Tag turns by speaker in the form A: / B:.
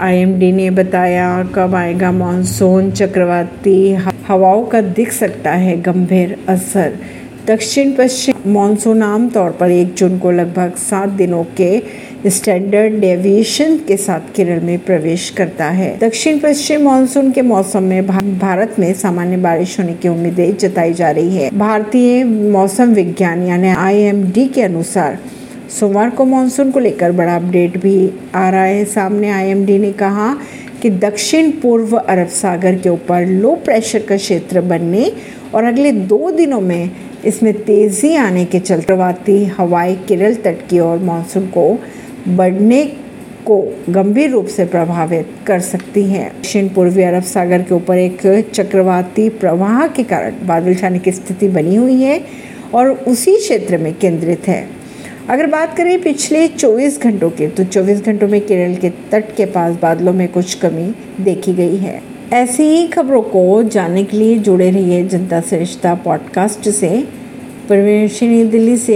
A: IMD ने बताया कब आएगा मानसून चक्रवाती हवाओं का दिख सकता है गंभीर असर। दक्षिण पश्चिम मानसून आमतौर पर एक जून को लगभग सात दिनों के स्टैंडर्ड डेविएशन के साथ केरल में प्रवेश करता है। दक्षिण पश्चिम मानसून के मौसम में भारत में सामान्य बारिश होने की उम्मीदें जताई जा रही है। भारतीय मौसम विज्ञान यानी आईएमडी के अनुसार सोमवार को मानसून को लेकर बड़ा अपडेट भी आ रहा है। सामने आईएमडी ने कहा कि दक्षिण पूर्व अरब सागर के ऊपर लो प्रेशर का क्षेत्र बनने और अगले दो दिनों में इसमें तेज़ी आने के चलते प्रवाती हवाएँ केरल तट की ओर मानसून को बढ़ने को गंभीर रूप से प्रभावित कर सकती हैं। दक्षिण पूर्वी अरब सागर के ऊपर एक चक्रवाती प्रवाह के कारण बादल छाने की स्थिति बनी हुई है और उसी क्षेत्र में केंद्रित है। अगर बात करें पिछले 24 घंटों की तो 24 घंटों में केरल के तट के पास बादलों में कुछ कमी देखी गई है। ऐसी ही खबरों को जानने के लिए जुड़े रहिए जनता श्रेष्ठता पॉडकास्ट से। परवीन दिल्ली से।